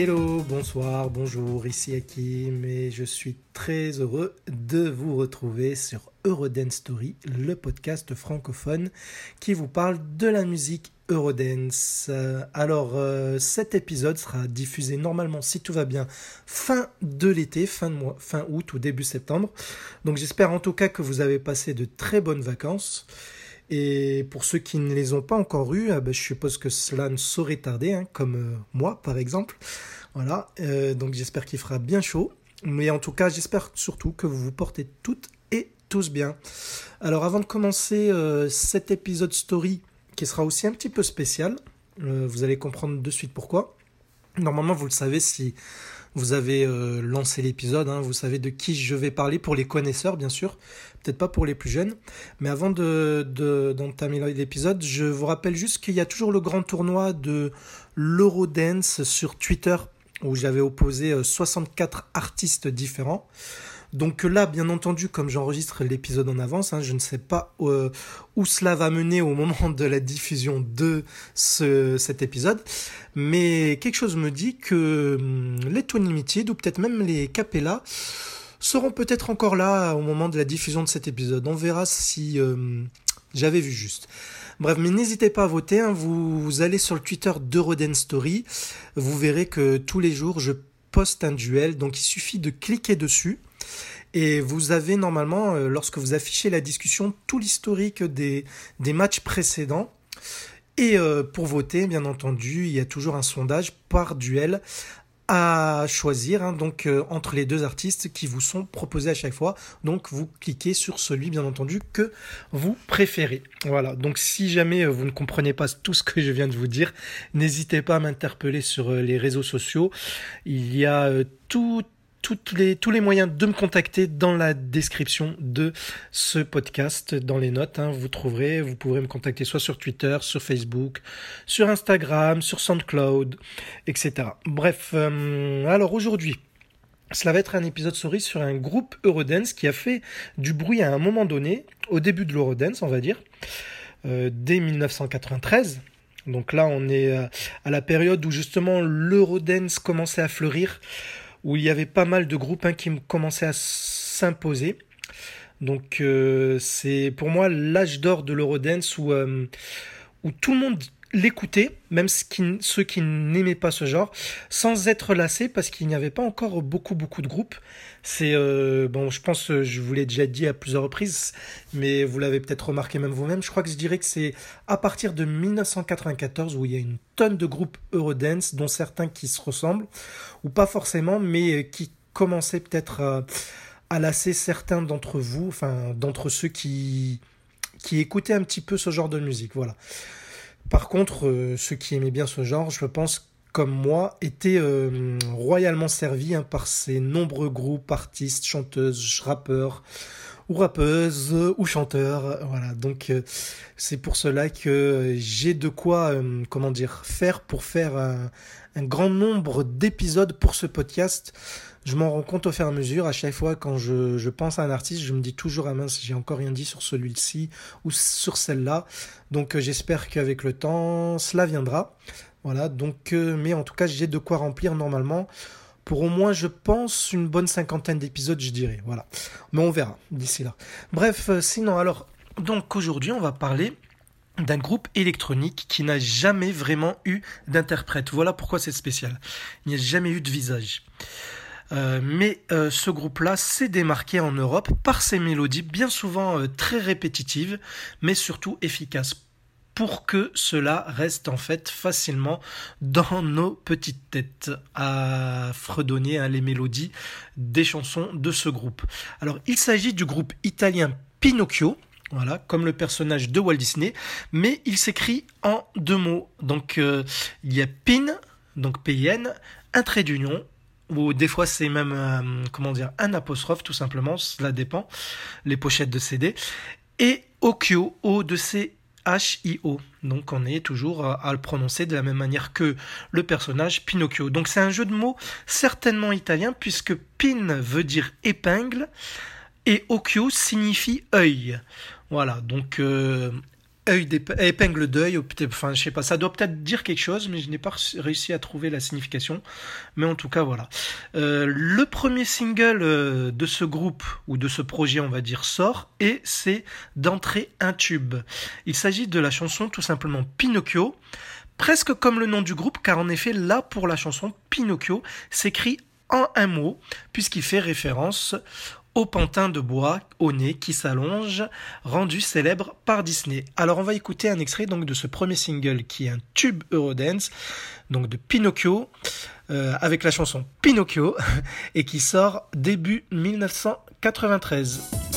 Hello, bonsoir, bonjour, ici Hakim et je suis très heureux de vous retrouver sur Eurodance Story, le podcast francophone qui vous parle de la musique Eurodance. Alors euh, cet épisode sera diffusé normalement si tout va bien fin de l'été, fin août ou début septembre. Donc j'espère en tout cas que vous avez passé de très bonnes vacances. Et pour ceux qui ne les ont pas encore eus, ah ben, je suppose que cela ne saurait tarder, hein, comme euh, moi par exemple. Voilà, euh, donc j'espère qu'il fera bien chaud. Mais en tout cas, j'espère surtout que vous vous portez toutes et tous bien. Alors avant de commencer euh, cet épisode story, qui sera aussi un petit peu spécial, vous allez comprendre de suite pourquoi. Normalement, vous le savez si vous avez lancé l'épisode, hein, vous savez de qui je vais parler pour les connaisseurs, bien sûr, peut-être pas pour les plus jeunes. Mais avant de, d'entamer l'épisode, je vous rappelle juste qu'il y a toujours le grand tournoi de l'Eurodance sur Twitter où j'avais opposé 64 euh, artistes différents. Donc là, bien entendu, comme j'enregistre l'épisode en avance, hein, je ne sais pas euh, où cela va mener au moment de la diffusion de ce, cet épisode, mais quelque chose me dit que hum, les Tony Limited ou peut-être même les Capella seront peut-être encore là au moment de la diffusion de cet épisode. On verra si hum, j'avais vu juste. Bref, mais n'hésitez pas à voter. Hein. vous, allez sur le Twitter d'Euroden Story. Vous verrez que tous les jours, je poste un duel. Donc il suffit de cliquer dessus. Et vous avez normalement, euh, lorsque vous affichez la discussion, tout l'historique des, des matchs précédents. Et euh, pour voter, bien entendu, il y a toujours un sondage par duel à choisir hein, donc euh, entre les deux artistes qui vous sont proposés à chaque fois. Donc vous cliquez sur celui bien entendu que vous préférez. Voilà. Donc si jamais vous ne comprenez pas tout ce que je viens de vous dire, n'hésitez pas à m'interpeller sur les réseaux sociaux. Il y a tout tous les moyens de me contacter dans la description de ce podcast, dans les notes. Hein, vous trouverez, vous pourrez me contacter soit sur Twitter, sur Facebook, sur Instagram, sur SoundCloud, etc. Bref, euh, alors aujourd'hui, cela va être un épisode sur un groupe Eurodance qui a fait du bruit à un moment donné, au début de l'Eurodance, on va dire, euh, dès 1993. Donc là, on est euh, à la période où justement l'Eurodance commençait à fleurir où il y avait pas mal de groupes hein, qui commençaient à s'imposer. Donc euh, c'est pour moi l'âge d'or de l'Eurodance où, euh, où tout le monde l'écoutait, même ceux qui n'aimaient pas ce genre, sans être lassés parce qu'il n'y avait pas encore beaucoup beaucoup de groupes. C'est euh, bon, je pense, je vous l'ai déjà dit à plusieurs reprises, mais vous l'avez peut-être remarqué même vous-même. Je crois que je dirais que c'est à partir de 1994 où il y a une tonne de groupes Eurodance, dont certains qui se ressemblent ou pas forcément, mais qui commençaient peut-être à lasser certains d'entre vous, enfin d'entre ceux qui qui écoutaient un petit peu ce genre de musique. Voilà. Par contre, euh, ceux qui aimaient bien ce genre, je pense, comme moi, étaient euh, royalement servis hein, par ces nombreux groupes, artistes, chanteuses, rappeurs, ou rappeuses, ou chanteurs. Voilà, donc euh, c'est pour cela que j'ai de quoi, comment dire, faire pour faire un, un grand nombre d'épisodes pour ce podcast je m'en rends compte au fur et à mesure. À chaque fois, quand je, pense à un artiste, je me dis toujours, ah mince, j'ai encore rien dit sur celui-ci ou sur celle-là. Donc, euh, j'espère qu'avec le temps, cela viendra. Voilà. Donc, euh, mais en tout cas, j'ai de quoi remplir normalement pour au moins, je pense, une bonne cinquantaine d'épisodes, je dirais. Voilà. Mais on verra d'ici là. Bref, euh, sinon, alors, donc aujourd'hui, on va parler d'un groupe électronique qui n'a jamais vraiment eu d'interprète. Voilà pourquoi c'est spécial. Il n'y a jamais eu de visage. Mais ce groupe-là s'est démarqué en Europe par ses mélodies bien souvent très répétitives, mais surtout efficaces pour que cela reste en fait facilement dans nos petites têtes à fredonner hein, les mélodies des chansons de ce groupe. Alors il s'agit du groupe italien Pinocchio, voilà, comme le personnage de Walt Disney, mais il s'écrit en deux mots. Donc euh, il y a Pin, donc P-I-N, un trait d'union, ou des fois c'est même euh, comment dire un apostrophe tout simplement, cela dépend, les pochettes de CD, et Okyo, O de C H-I-O. Donc on est toujours à, le prononcer de la même manière que le personnage Pinocchio. Donc c'est un jeu de mots certainement italien puisque pin veut dire épingle et occhio signifie œil. Voilà, donc euh, épingle d'œil, enfin je sais pas, ça doit peut-être dire quelque chose, mais je n'ai pas réussi à trouver la signification. Mais en tout cas, voilà. Euh, le premier single euh, de ce groupe ou de ce projet, on va dire, sort et c'est d'entrer un tube. Il s'agit de la chanson tout simplement Pinocchio, presque comme le nom du groupe, car en effet, là pour la chanson Pinocchio s'écrit en un mot, puisqu'il fait référence au pantin de bois au nez qui s'allonge, rendu célèbre par Disney. Alors on va écouter un extrait donc de ce premier single qui est un tube Eurodance, donc de Pinocchio, euh, avec la chanson Pinocchio, et qui sort début 1993.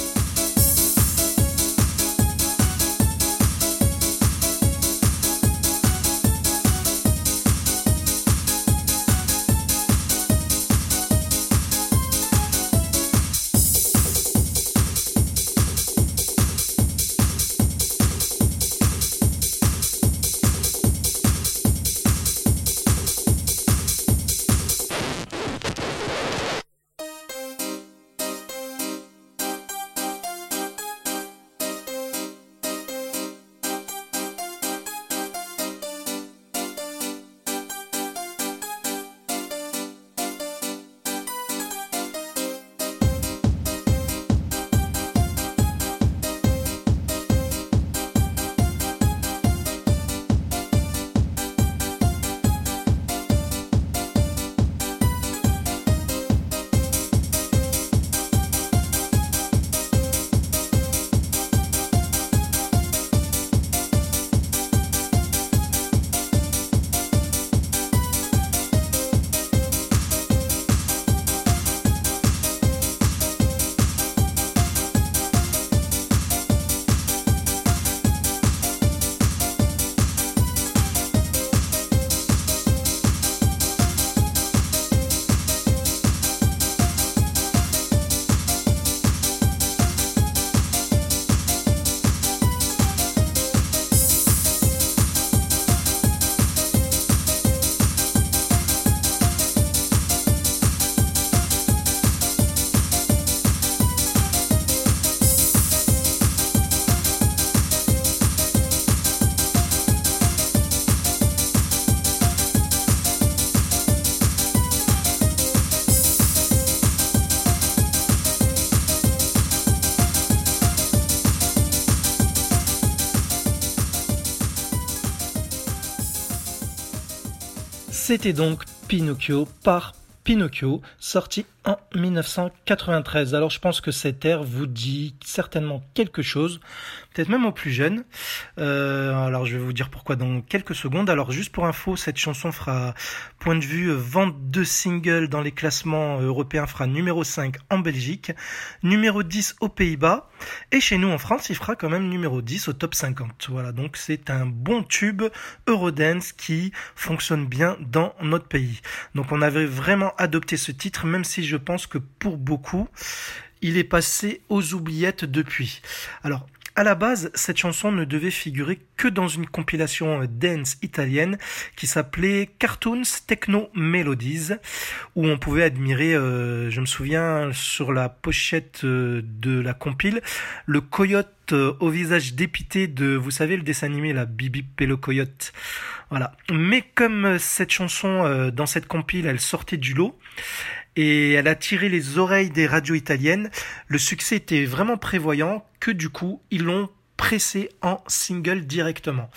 C'était donc Pinocchio par Pinocchio, sorti en 1993. Alors je pense que cet air vous dit certainement quelque chose, peut-être même aux plus jeunes. Euh, alors je vais vous dire pourquoi dans quelques secondes. Alors juste pour info, cette chanson fera point de vue vente de singles dans les classements européens fera numéro 5 en Belgique, numéro 10 aux Pays-Bas et chez nous en France, il fera quand même numéro 10 au top 50. Voilà, donc c'est un bon tube Eurodance qui fonctionne bien dans notre pays. Donc on avait vraiment adopté ce titre même si je pense que pour beaucoup, il est passé aux oubliettes depuis. Alors, à la base, cette chanson ne devait figurer que dans une compilation dance italienne qui s'appelait Cartoons Techno Melodies, où on pouvait admirer, euh, je me souviens, sur la pochette euh, de la compile, le coyote euh, au visage dépité de, vous savez, le dessin animé, la Bibi Pello Coyote. Voilà. Mais comme cette chanson, dans cette compile, elle sortait du lot, et elle a tiré les oreilles des radios italiennes. Le succès était vraiment prévoyant que du coup, ils l'ont pressé en single directement.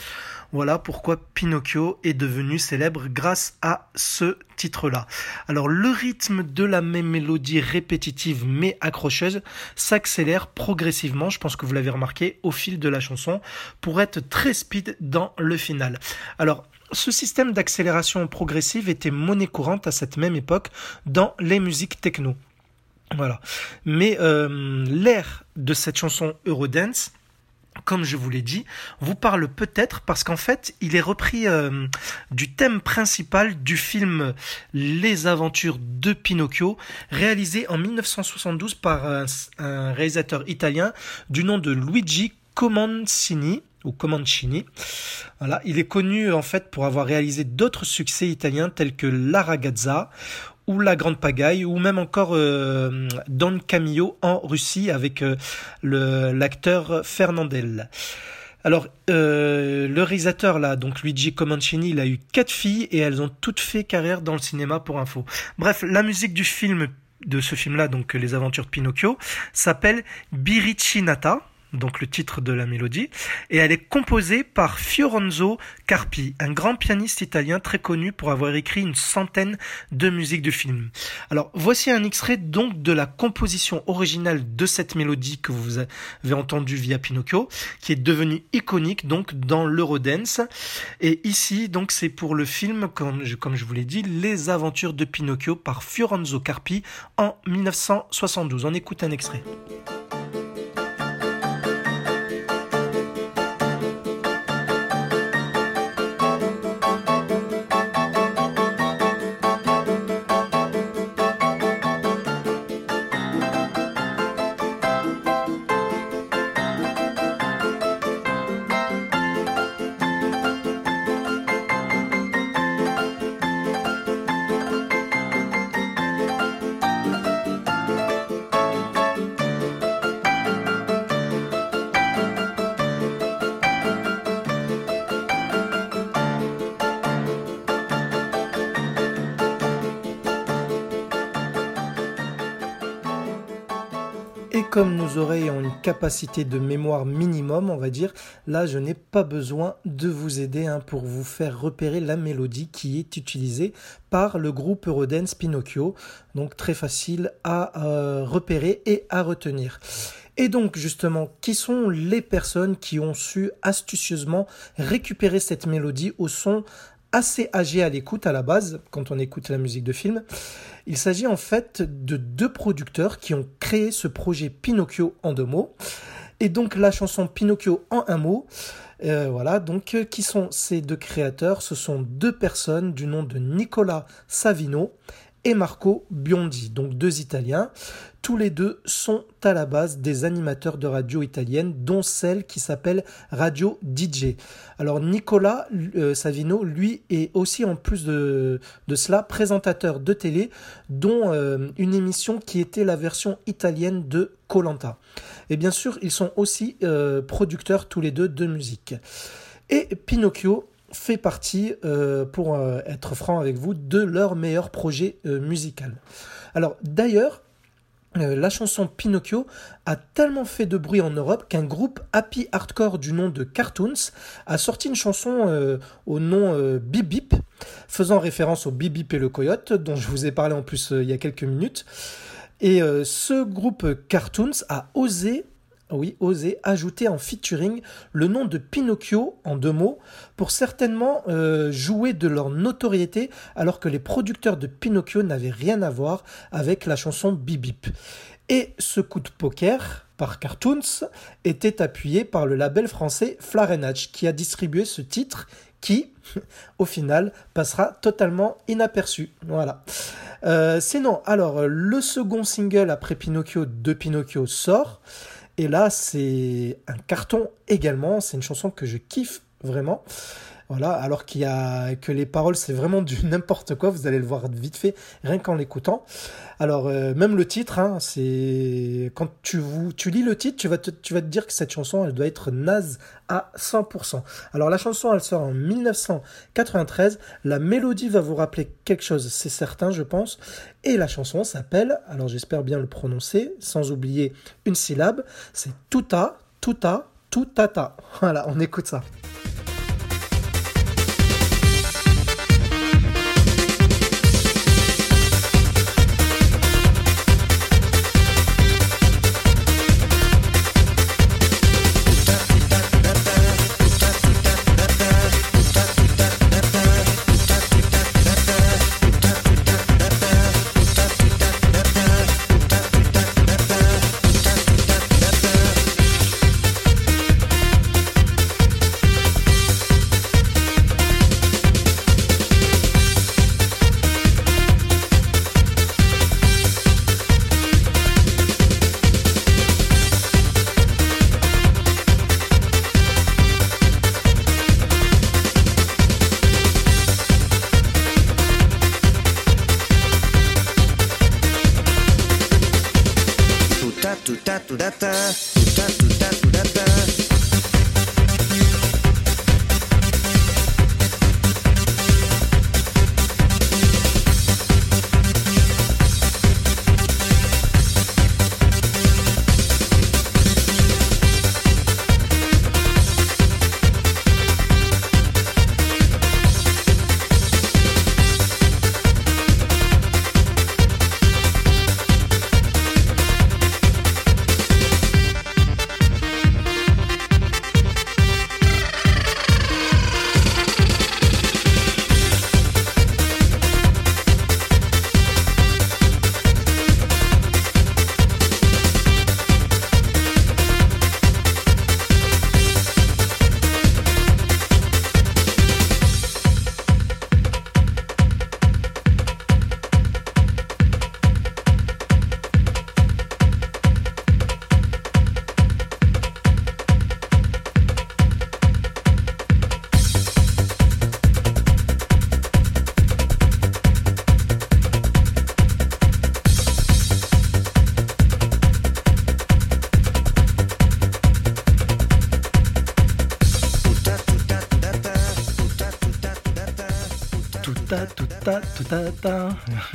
Voilà pourquoi Pinocchio est devenu célèbre grâce à ce titre-là. Alors le rythme de la même mélodie répétitive mais accrocheuse s'accélère progressivement, je pense que vous l'avez remarqué, au fil de la chanson, pour être très speed dans le final. Alors ce système d'accélération progressive était monnaie courante à cette même époque dans les musiques techno. Voilà. Mais euh, l'air de cette chanson Eurodance comme je vous l'ai dit, vous parle peut-être parce qu'en fait, il est repris euh, du thème principal du film Les Aventures de Pinocchio, réalisé en 1972 par un, réalisateur italien du nom de Luigi Comencini ou Comencini. Voilà, il est connu en fait pour avoir réalisé d'autres succès italiens tels que La Ragazza ou La Grande Pagaille, ou même encore euh, Don Camillo en Russie avec euh, l'acteur Fernandel. Alors, euh, le réalisateur là, donc Luigi Comencini, il a eu quatre filles et elles ont toutes fait carrière dans le cinéma pour info. Bref, la musique du film de ce film-là, donc Les Aventures de Pinocchio, s'appelle Biricinata donc le titre de la mélodie, et elle est composée par Fiorenzo Carpi, un grand pianiste italien très connu pour avoir écrit une centaine de musiques de films. Alors voici un extrait donc de la composition originale de cette mélodie que vous avez entendue via Pinocchio, qui est devenue iconique donc dans l'Eurodance. Et ici donc c'est pour le film, comme je, comme je vous l'ai dit, Les Aventures de Pinocchio par Fiorenzo Carpi en 1972. On écoute un extrait. Capacité de mémoire minimum, on va dire, là je n'ai pas besoin de vous aider hein, pour vous faire repérer la mélodie qui est utilisée par le groupe Eurodance Pinocchio. Donc très facile à euh, repérer et à retenir. Et donc justement, qui sont les personnes qui ont su astucieusement récupérer cette mélodie au son assez âgé à l'écoute à la base, quand on écoute la musique de film? Il s'agit en fait de deux producteurs qui ont créé ce projet Pinocchio en deux mots. Et donc la chanson Pinocchio en un mot, euh, voilà, donc euh, qui sont ces deux créateurs? Ce sont deux personnes du nom de Nicolas Savino Marco Biondi, donc deux Italiens. Tous les deux sont à la base des animateurs de radio italienne, dont celle qui s'appelle Radio DJ. Alors Nicolas euh, Savino, lui, est aussi en plus de, cela présentateur de télé, dont euh, une émission qui était la version italienne de Colanta. Et bien sûr, ils sont aussi euh, producteurs tous les deux de musique. Et Pinocchio fait partie, pour être franc avec vous, de leur meilleur projet musical. Alors d'ailleurs, euh, la chanson Pinocchio a tellement fait de bruit en Europe qu'un groupe happy hardcore du nom de Cartoons a sorti une chanson euh, au nom euh, Bip Bip, faisant référence au Bip Bip et le Coyote, dont je vous ai parlé en plus il y a quelques minutes. Et ce groupe Cartoons a osé oui, oser ajouter en featuring le nom de Pinocchio en deux mots pour certainement euh, jouer de leur notoriété alors que les producteurs de Pinocchio n'avaient rien à voir avec la chanson Bip Et ce coup de poker par Cartoons était appuyé par le label français Flarenage qui a distribué ce titre qui, au final, passera totalement inaperçu. Voilà. Euh, sinon, alors, le second single après Pinocchio de Pinocchio sort. Et là, c'est un carton également. C'est une chanson que je kiffe vraiment. Voilà, alors qu'il y a que les paroles, c'est vraiment du n'importe quoi. Vous allez le voir vite fait, rien qu'en l'écoutant. Alors euh, même le titre, hein, c'est quand tu, lis le titre, tu vas, te, dire que cette chanson, elle doit être naze à 100%. Alors la chanson, elle sort en 1993. La mélodie va vous rappeler quelque chose, c'est certain, je pense. Et la chanson s'appelle, alors j'espère bien le prononcer, sans oublier une syllabe, c'est Tuta, Tuta, tout tata. Voilà, on écoute ça.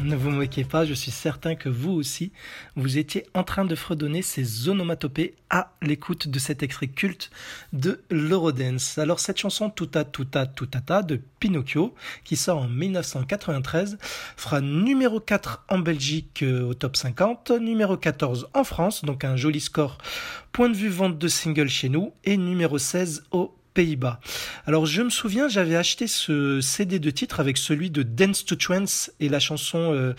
Ne vous moquez pas, je suis certain que vous aussi, vous étiez en train de fredonner ces onomatopées à l'écoute de cet extrait culte de l'Eurodance. Alors cette chanson Tuta Tuta Tutata de Pinocchio, qui sort en 1993, fera numéro 4 en Belgique euh, au top 50, numéro 14 en France, donc un joli score point de vue vente de single chez nous, et numéro 16 au Pays-Bas. Alors je me souviens, j'avais acheté ce CD de titre avec celui de Dance to Trance et la chanson euh,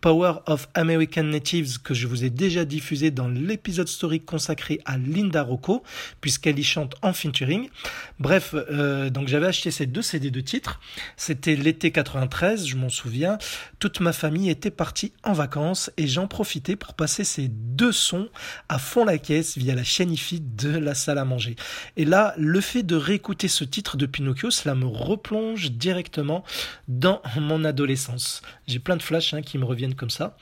Power of American Natives que je vous ai déjà diffusé dans l'épisode story consacré à Linda Rocco puisqu'elle y chante en featuring. Bref, euh, donc j'avais acheté ces deux CD de titre. C'était l'été 93, je m'en souviens. Toute ma famille était partie en vacances et j'en profitais pour passer ces deux sons à fond la caisse via la chaîne IFI de la salle à manger. Et là, le fait de réécouter ce titre de Pinocchio, cela me replonge directement dans mon adolescence. J'ai plein de flashs hein, qui me reviennent comme ça.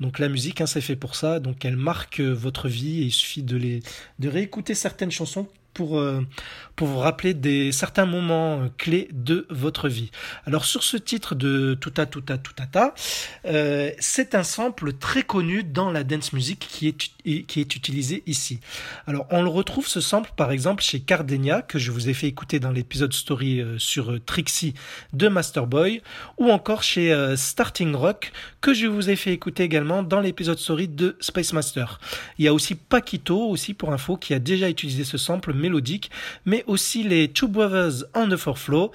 Donc la musique, hein, c'est fait pour ça. Donc elle marque votre vie et il suffit de les de réécouter certaines chansons pour, euh, pour vous rappeler des certains moments euh, clés de votre vie. Alors sur ce titre de Tuta Tuta Tutata, euh, c'est un sample très connu dans la dance music qui est, qui est utilisé ici. Alors on le retrouve ce sample par exemple chez Cardenia que je vous ai fait écouter dans l'épisode story sur Trixie de Masterboy ou encore chez Starting Rock que je vous ai fait écouter également dans l'épisode story de Space Master. Il y a aussi Paquito aussi pour info qui a déjà utilisé ce sample mélodique, mais aussi les Two Brothers on the Four Flow.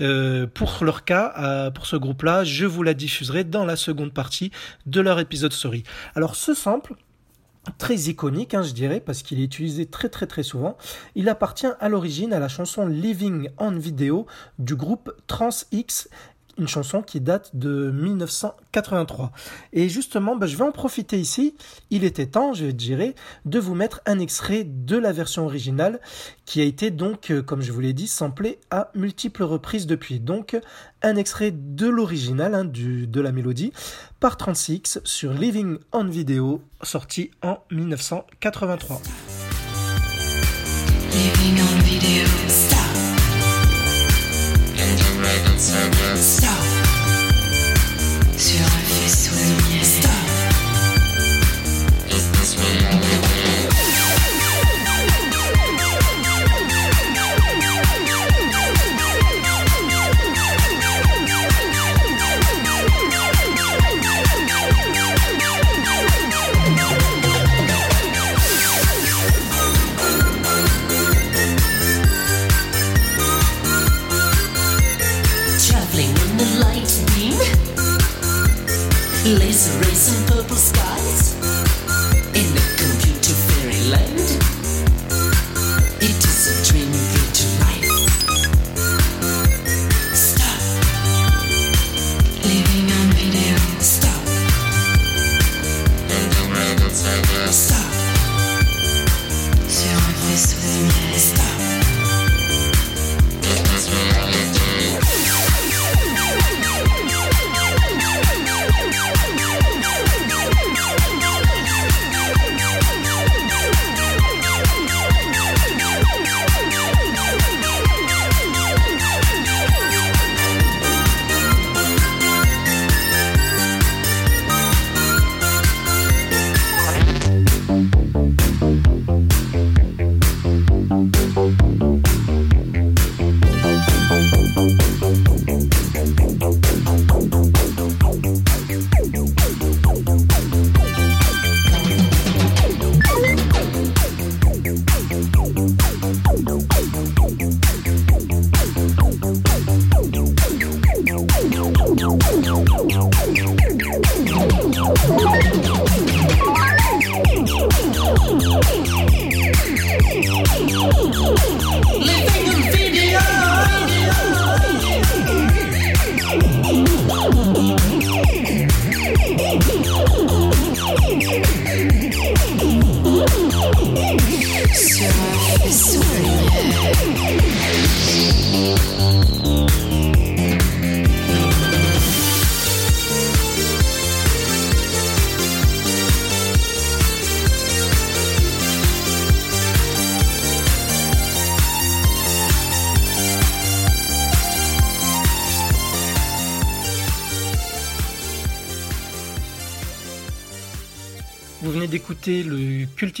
Euh, pour leur cas, euh, pour ce groupe-là, je vous la diffuserai dans la seconde partie de leur épisode story. Alors ce sample, très iconique, hein, je dirais, parce qu'il est utilisé très très très souvent. Il appartient à l'origine à la chanson Living on Video du groupe Trans X une chanson qui date de 1983. Et justement, bah, je vais en profiter ici. Il était temps, je dirais, de vous mettre un extrait de la version originale qui a été donc, euh, comme je vous l'ai dit, samplé à multiples reprises depuis. Donc, un extrait de l'original hein, de la mélodie par 36 sur Living on Video, sorti en 1983. Living on video. Stop. Sur un faisceau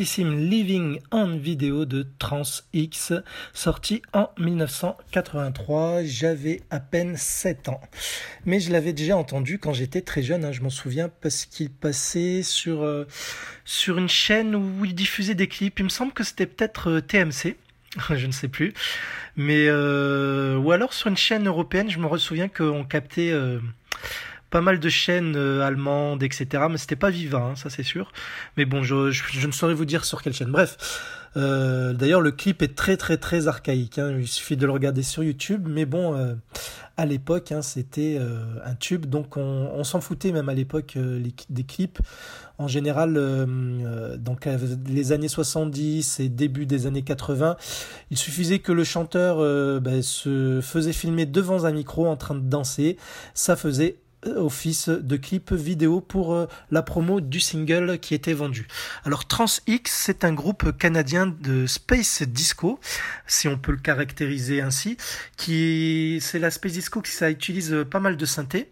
Living on Video de Trans X, sorti en 1983. J'avais à peine 7 ans. Mais je l'avais déjà entendu quand j'étais très jeune, hein, je m'en souviens, parce qu'il passait sur, euh, sur une chaîne où il diffusait des clips. Il me semble que c'était peut-être euh, TMC. je ne sais plus. Mais euh, ou alors sur une chaîne européenne, je me souviens qu'on captait pas mal de chaînes euh, allemandes, etc. Mais c'était pas Viva, hein, ça c'est sûr. Mais bon, je, ne saurais vous dire sur quelle chaîne. Bref. Euh, D'ailleurs, le clip est très très très archaïque. Hein. Il suffit de le regarder sur YouTube. Mais bon, euh, à l'époque, hein, c'était un tube. Donc on, s'en foutait même à l'époque des clips. En général, donc les années 70 et début des années 80, il suffisait que le chanteur ben, se faisait filmer devant un micro en train de danser. Ça faisait office de clip vidéo pour euh, la promo du single qui était vendu. Alors TransX, c'est un groupe canadien de space disco, si on peut le caractériser ainsi, qui c'est la space disco qui ça utilise euh, pas mal de synthé.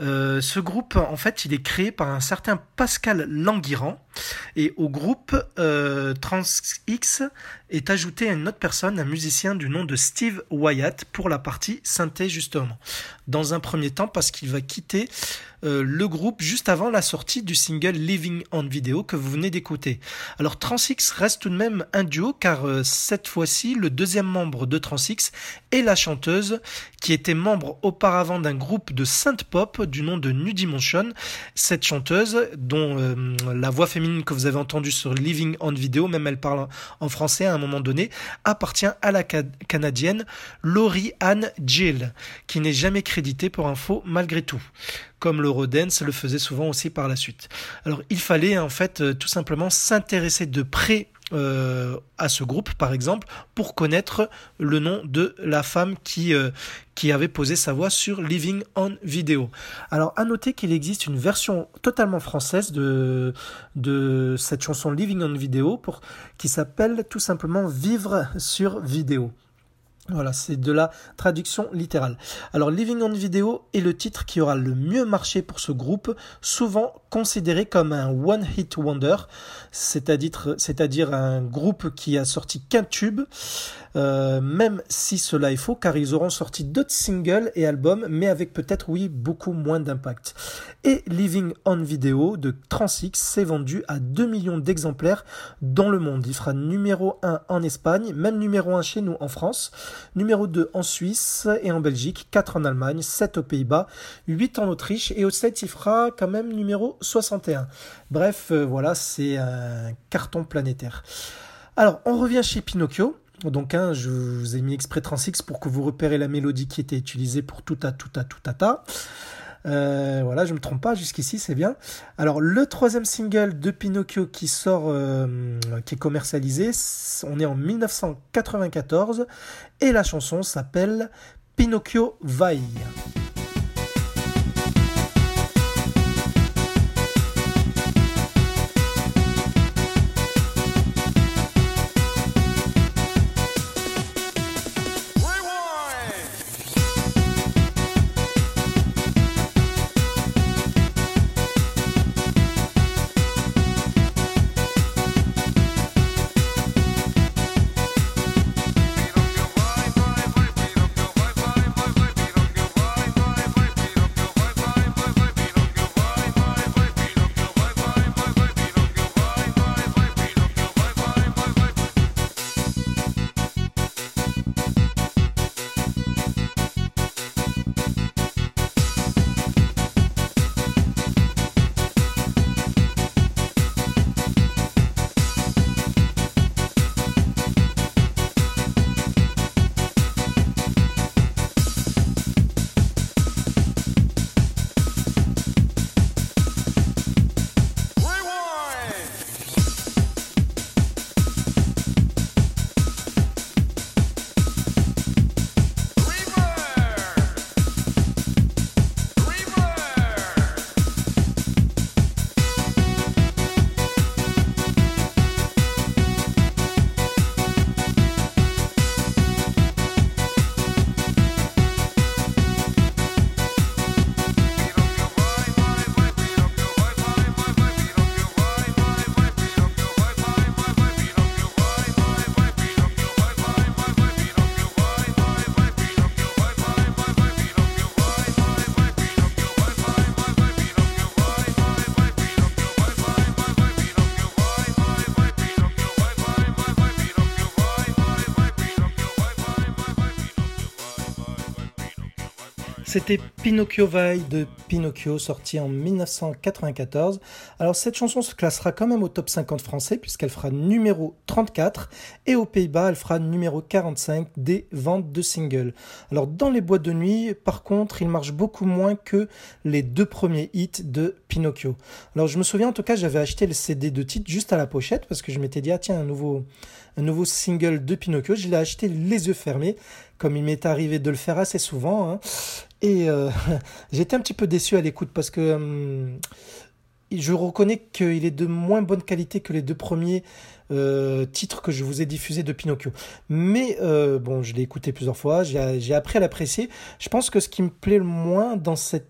Euh, ce groupe, en fait, il est créé par un certain Pascal Languiran. Et au groupe euh, TransX est ajouté une autre personne, un musicien du nom de Steve Wyatt, pour la partie synthé, justement. Dans un premier temps, parce qu'il va quitter euh, le groupe juste avant la sortie du single Living on Video que vous venez d'écouter. Alors TransX reste tout de même un duo, car euh, cette fois-ci, le deuxième membre de TransX est la chanteuse, qui était membre auparavant d'un groupe de synth pop du nom de New Dimension. Cette chanteuse, dont euh, la voix féminine que vous avez entendue sur Living on Video, même elle parle en français à un moment donné, appartient à la ca- canadienne Laurie Ann Gill, qui n'est jamais créditée pour info malgré tout comme l'Eurodance le faisait souvent aussi par la suite. Alors il fallait en fait euh, tout simplement s'intéresser de près euh, à ce groupe, par exemple, pour connaître le nom de la femme qui, euh, qui avait posé sa voix sur Living on Video. Alors, à noter qu'il existe une version totalement française de, de cette chanson Living on Video qui s'appelle tout simplement Vivre sur vidéo. Voilà, c'est de la traduction littérale. Alors, Living on Video est le titre qui aura le mieux marché pour ce groupe, souvent considéré comme un one hit wonder, c'est-à-dire, un groupe qui a sorti qu'un tube, euh, même si cela est faux, car ils auront sorti d'autres singles et albums, mais avec peut-être, oui, beaucoup moins d'impact. Et Living on Video de Transix s'est vendu à 2 millions d'exemplaires dans le monde. Il fera numéro 1 en Espagne, même numéro 1 chez nous en France. numéro 2 en Suisse et en Belgique, 4 en Allemagne, 7 aux Pays-Bas, 8 en Autriche et au 7 il fera quand même numéro 61. Bref, euh, voilà, c'est un carton planétaire. Alors, on revient chez Pinocchio. Donc, hein, je vous ai mis exprès 36 pour que vous repérez la mélodie qui était utilisée pour tout à tout à tout à ta. Euh, voilà, je me trompe pas, jusqu'ici c'est bien. Alors le troisième single de Pinocchio qui sort, euh, qui est commercialisé, on est en 1994 et la chanson s'appelle Pinocchio Vai. C'était Pinocchio Vai de Pinocchio, sorti en 1994. Alors cette chanson se classera quand même au top 50 français puisqu'elle fera numéro 34 et aux Pays-Bas elle fera numéro 45 des ventes de singles. Alors dans les boîtes de nuit, par contre, il marche beaucoup moins que les deux premiers hits de Pinocchio. Alors je me souviens en tout cas, j'avais acheté le CD de titre juste à la pochette parce que je m'étais dit ah tiens un nouveau un nouveau single de Pinocchio. Je l'ai acheté les yeux fermés, comme il m'est arrivé de le faire assez souvent. Hein. Et euh, j'étais un petit peu déçu à l'écoute parce que hum, je reconnais qu'il est de moins bonne qualité que les deux premiers euh, titres que je vous ai diffusés de Pinocchio. Mais euh, bon, je l'ai écouté plusieurs fois, j'ai appris à l'apprécier. Je pense que ce qui me plaît le moins dans cette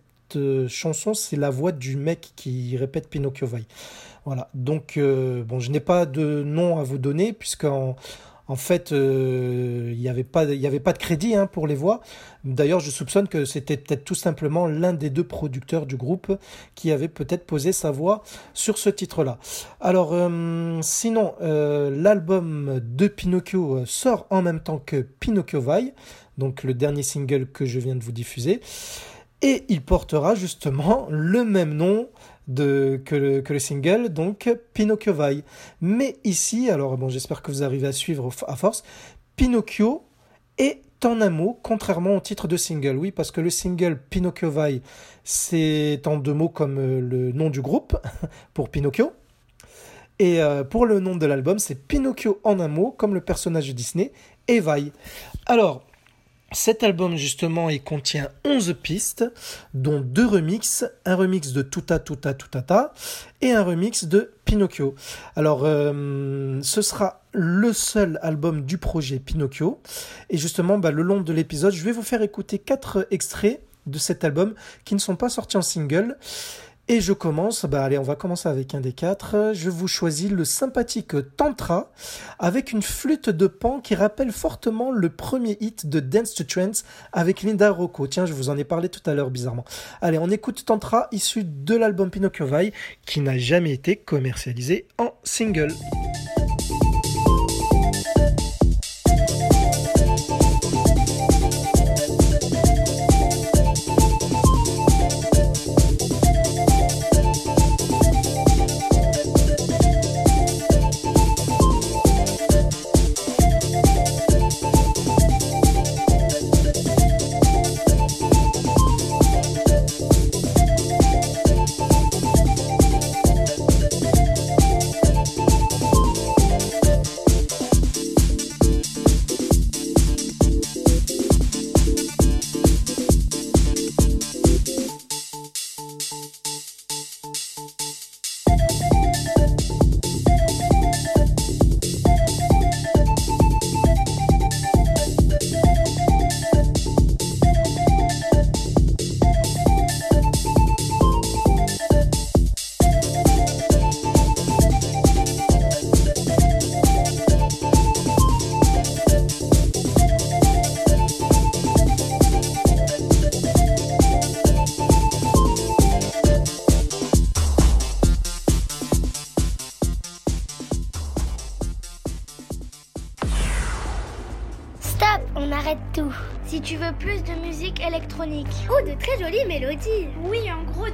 chanson, c'est la voix du mec qui répète Pinocchio Vai. Voilà. Donc, bon, je n'ai pas de nom à vous donner puisqu'en en fait, euh, il n'y avait, pas, avait pas de crédit hein, pour les voix. D'ailleurs, je soupçonne que c'était peut-être tout simplement l'un des deux producteurs du groupe qui avait peut-être posé sa voix sur ce titre-là. Alors, euh, sinon, euh, l'album de Pinocchio sort en même temps que Pinocchio Vai, donc le dernier single que je viens de vous diffuser. Et il portera justement le même nom de, que, le, single, donc Pinocchio Vai. Mais ici, alors bon, j'espère que vous arrivez à suivre à force, Pinocchio est en un mot, contrairement au titre de single. Oui, parce que le single Pinocchio Vai, c'est en deux mots comme euh, le nom du groupe pour Pinocchio. Et euh, pour le nom de l'album, c'est Pinocchio en un mot, comme le personnage de Disney, et Vai. Alors, cet album justement il contient 11 pistes dont deux remixes, un remix de Tuta Tuta Tutata et un remix de Pinocchio. Alors euh, ce sera le seul album du projet Pinocchio. Et justement bah, le long de l'épisode je vais vous faire écouter quatre extraits de cet album qui ne sont pas sortis en single et je commence, bah allez, on va commencer avec un des quatre. Je vous choisis le sympathique Tantra avec une flûte de pan qui rappelle fortement le premier hit de Dance to Trance avec Linda Rocco. Tiens, je vous en ai parlé tout à l'heure bizarrement. Allez, on écoute Tantra issu de l'album Pinocchio Vai qui n'a jamais été commercialisé en single.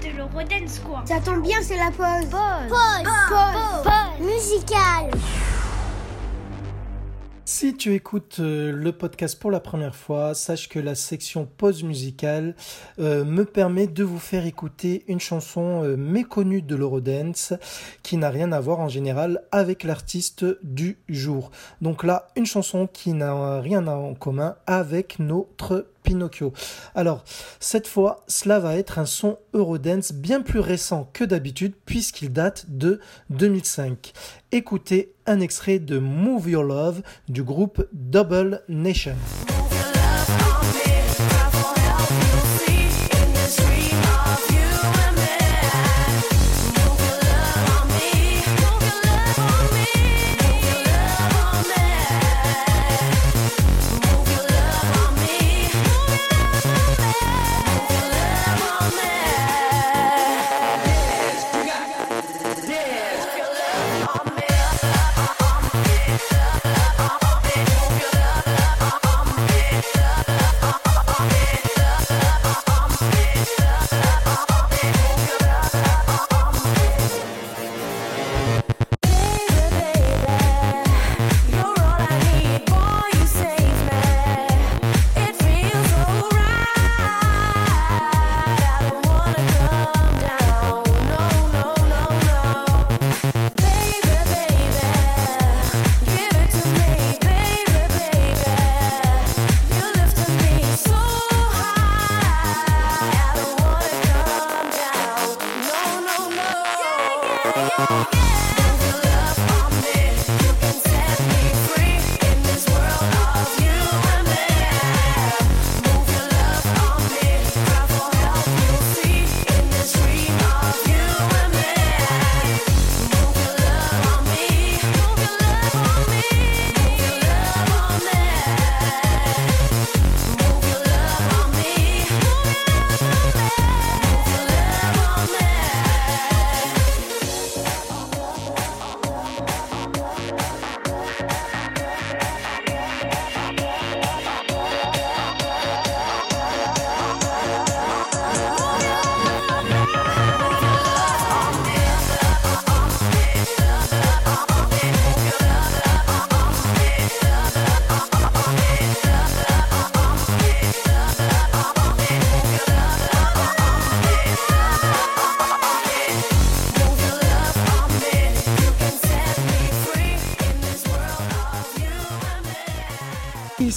De l'eurodance quoi. Ça tombe bien, c'est la pause. Pause. Pause. Pause. Pause. Musicale. Si tu écoutes euh, le podcast pour la première fois, sache que la section pause musicale euh, me permet de vous faire écouter une chanson euh, méconnue de l'Eurodance qui n'a rien à voir en général avec l'artiste du jour. Donc là, une chanson qui n'a rien en commun avec notre Pinocchio. Alors, cette fois, cela va être un son Eurodance bien plus récent que d'habitude puisqu'il date de 2005. Écoutez un extrait de Move Your Love du groupe Double Nation.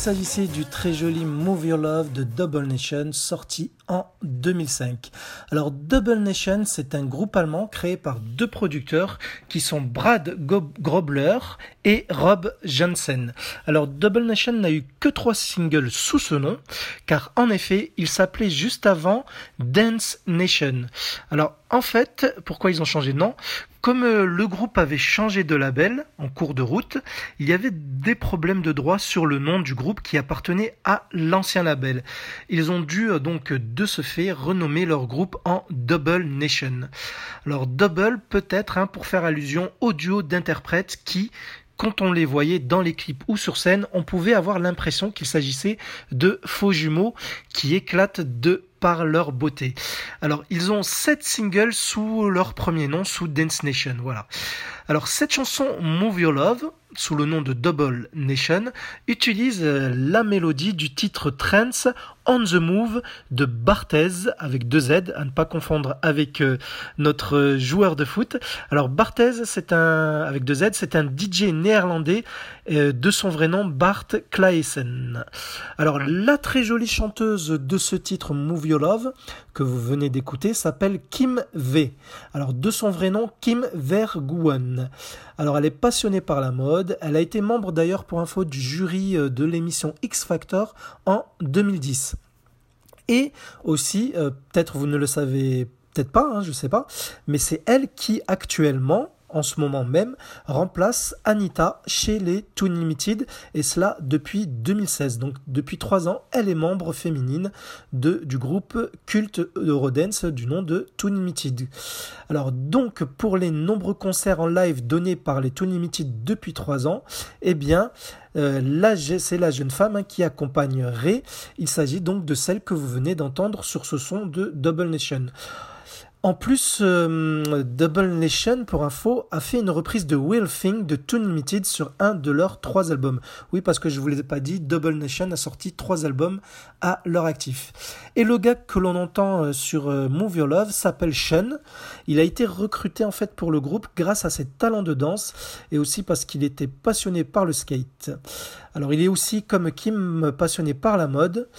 S'agissait du très joli Move Your Love de Double Nation sorti en 2005. Alors Double Nation, c'est un groupe allemand créé par deux producteurs qui sont Brad Grobler et Rob Jansen. Alors Double Nation n'a eu que trois singles sous ce nom, car en effet, il s'appelait juste avant Dance Nation. Alors en fait, pourquoi ils ont changé de nom? Comme euh, le groupe avait changé de label en cours de route, il y avait des problèmes de droit sur le nom du groupe qui appartenait à l'ancien label. Ils ont dû euh, donc de ce fait renommer leur groupe en Double Nation. Alors Double peut-être hein, pour faire allusion au duo d'interprètes qui quand on les voyait dans les clips ou sur scène, on pouvait avoir l'impression qu'il s'agissait de faux jumeaux qui éclatent de par leur beauté. Alors, ils ont sept singles sous leur premier nom, sous Dance Nation, voilà. Alors, cette chanson Move Your Love, sous le nom de Double Nation, utilise euh, la mélodie du titre Trance On the Move de Barthez avec deux Z, à ne pas confondre avec euh, notre joueur de foot. Alors Barthez, c'est un avec deux Z, c'est un DJ néerlandais euh, de son vrai nom Bart Claessen. Alors la très jolie chanteuse de ce titre Move Your Love que vous venez d'écouter s'appelle Kim V. Alors de son vrai nom Kim Vergouen. Alors elle est passionnée par la mode, elle a été membre d'ailleurs pour info du jury de l'émission X Factor en 2010. Et aussi, euh, peut-être vous ne le savez peut-être pas, hein, je ne sais pas, mais c'est elle qui actuellement en ce moment même, remplace Anita chez les Toon Limited, et cela depuis 2016. Donc depuis trois ans, elle est membre féminine du groupe culte Eurodance du nom de Toon Limited. Alors donc pour les nombreux concerts en live donnés par les Toon Limited depuis trois ans, eh bien euh, c'est la jeune femme hein, qui accompagne Ray. Il s'agit donc de celle que vous venez d'entendre sur ce son de Double Nation. En plus, euh, Double Nation, pour info, a fait une reprise de Will Thing de Toon Limited sur un de leurs trois albums. Oui, parce que je vous l'ai pas dit, Double Nation a sorti trois albums à leur actif. Et le gars que l'on entend euh, sur euh, Move Your Love s'appelle Sean. Il a été recruté en fait pour le groupe grâce à ses talents de danse et aussi parce qu'il était passionné par le skate. Alors il est aussi comme Kim passionné par la mode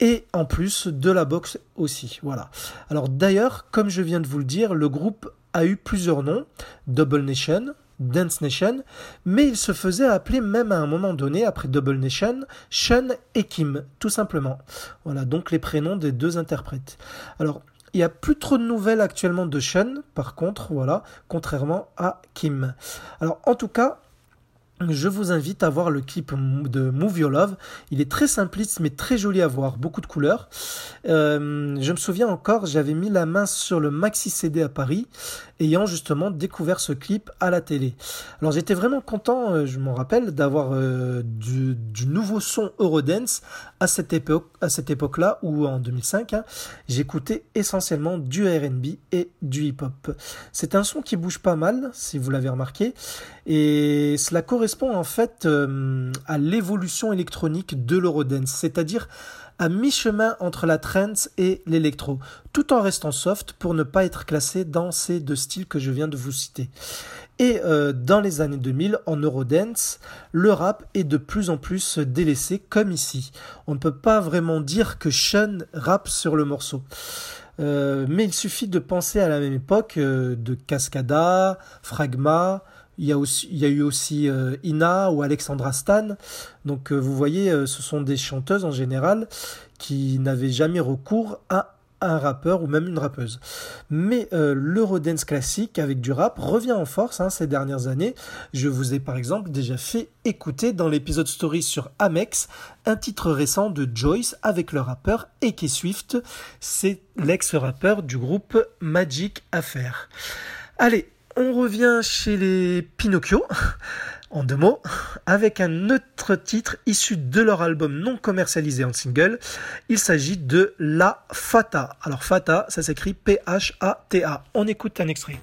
et en plus de la boxe aussi. Voilà. Alors d'ailleurs, comme je viens de vous le dire, le groupe a eu plusieurs noms Double Nation, Dance Nation, mais il se faisait appeler même à un moment donné, après Double Nation, Sean et Kim, tout simplement. Voilà, donc les prénoms des deux interprètes. Alors, il n'y a plus trop de nouvelles actuellement de Sean, par contre, voilà, contrairement à Kim. Alors, en tout cas, je vous invite à voir le clip de Move Your Love. Il est très simpliste mais très joli à voir, beaucoup de couleurs. Euh, je me souviens encore, j'avais mis la main sur le maxi CD à Paris, ayant justement découvert ce clip à la télé. Alors j'étais vraiment content, euh, je m'en rappelle, d'avoir euh, du, nouveau son Eurodance à cette époque, à cette époque-là, où en 2005, hein, j'écoutais essentiellement du R&B et du hip-hop. C'est un son qui bouge pas mal, si vous l'avez remarqué, et cela correspond en fait à l'évolution électronique de l'Eurodance, c'est-à-dire à mi-chemin entre la trance et l'électro, tout en restant soft pour ne pas être classé dans ces deux styles que je viens de vous citer. Et euh, dans les années 2000, en Eurodance, le rap est de plus en plus délaissé, comme ici. On ne peut pas vraiment dire que Sean rappe sur le morceau. Euh, mais il suffit de penser à la même époque euh, de Cascada, Fragma, il y a, eu aussi euh, Ina ou Alexandra Stan. Donc euh, vous voyez, euh, ce sont des chanteuses en général qui n'avaient jamais recours à un rappeur ou même une rappeuse. Mais l'Eurodance classique avec du rap revient en force hein, ces dernières années. Je vous ai par exemple déjà fait écouter dans l'épisode story sur Amex un titre récent de Joyce avec le rappeur Eke Swift. C'est l'ex-rappeur du groupe Magic Affair. Allez, on revient chez les Pinocchio, en deux mots, avec un autre titre issu de leur album non commercialisé en single. Il s'agit de La Fata. Alors Fata, ça s'écrit P-H-A-T-A. On écoute un extrait.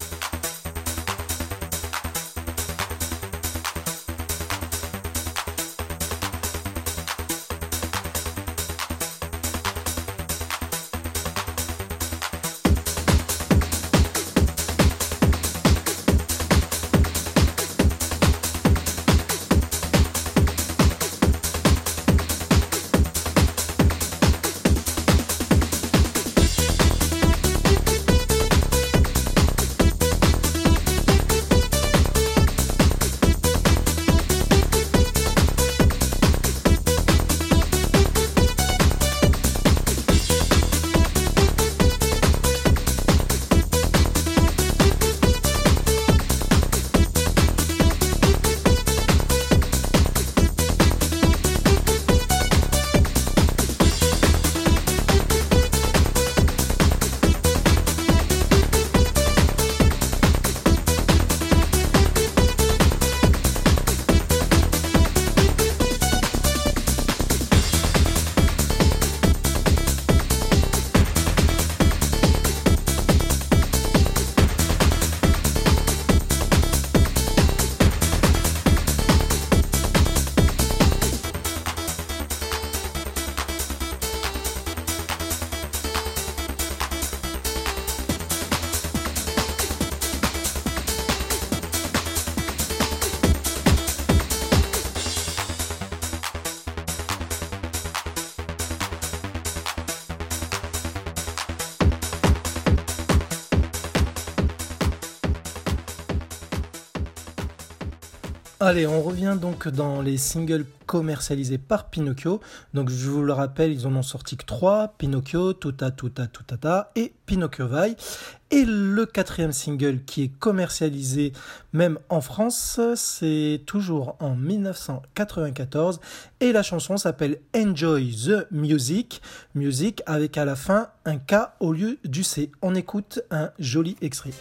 Allez, on revient donc dans les singles commercialisés par Pinocchio. Donc je vous le rappelle, ils en ont sorti que trois, Pinocchio, Tuta Tuta Tutata et Pinocchio Vai. Et le quatrième single qui est commercialisé même en France, c'est toujours en 1994 et la chanson s'appelle Enjoy the Music, music avec à la fin un K au lieu du C. On écoute un joli extrait.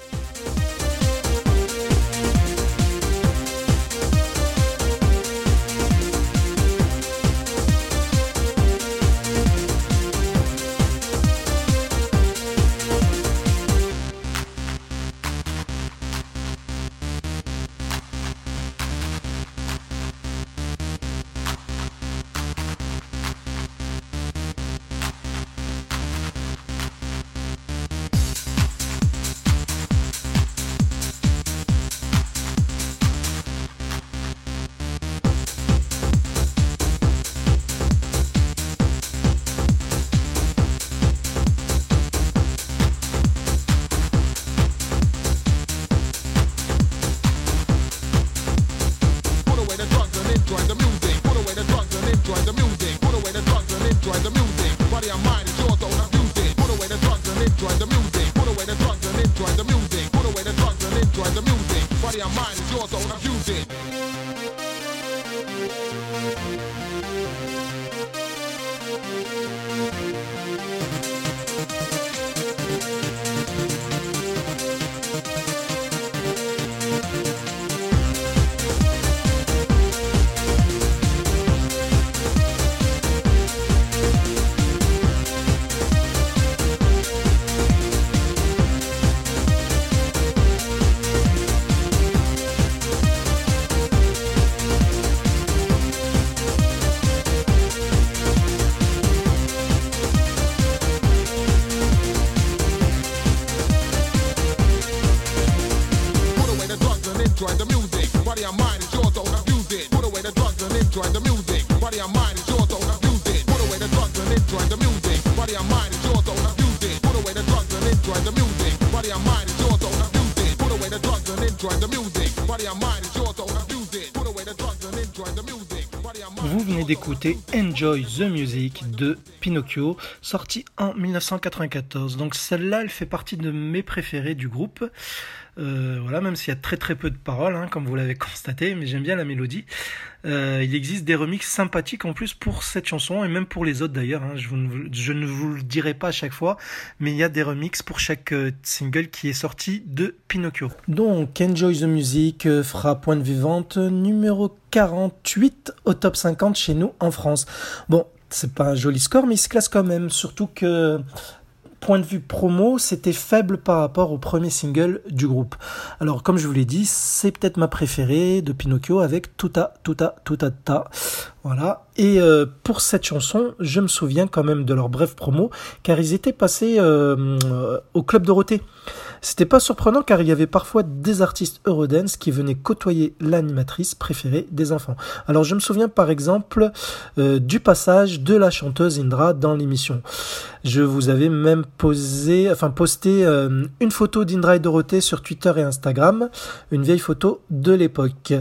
Body and mind is yours, don't abuse it. Put away the drugs and enjoy the music. Body and mind is yours, don't abuse it. Put away the drugs and enjoy the music. Body and mind is yours, don't abuse it. Put away the drugs and enjoy the music. Body and mind. Vous venez d'écouter Enjoy the Music de Pinocchio, sorti en 1994. Donc celle-là, elle fait partie de mes préférés du groupe. Euh, voilà, même s'il y a très très peu de paroles, hein, comme vous l'avez constaté, mais j'aime bien la mélodie. Euh, il existe des remixes sympathiques en plus pour cette chanson et même pour les autres d'ailleurs. hein. Je, ne vous- le dirai pas à chaque fois, mais il y a des remixes pour chaque euh, single qui est sorti de Pinocchio. Donc, Enjoy the Music fera point de vivante numéro 48 au top 50 chez nous en France. Bon, c'est pas un joli score, mais il se classe quand même, surtout que point de vue promo, c'était faible par rapport au premier single du groupe. Alors, comme je vous l'ai dit, c'est peut-être ma préférée de Pinocchio avec Tuta, Tuta, Tuta, Ta. Voilà. Et euh, pour cette chanson, je me souviens quand même de leur bref promo, car ils étaient passés euh, euh, au Club Dorothée. C'était pas surprenant car il y avait parfois des artistes Eurodance qui venaient côtoyer l'animatrice préférée des enfants. Alors je me souviens par exemple du passage de la chanteuse Indra dans l'émission. Je vous avais même posé, enfin posté euh, une photo d'Indra et Dorothée sur Twitter et Instagram, une vieille photo de l'époque.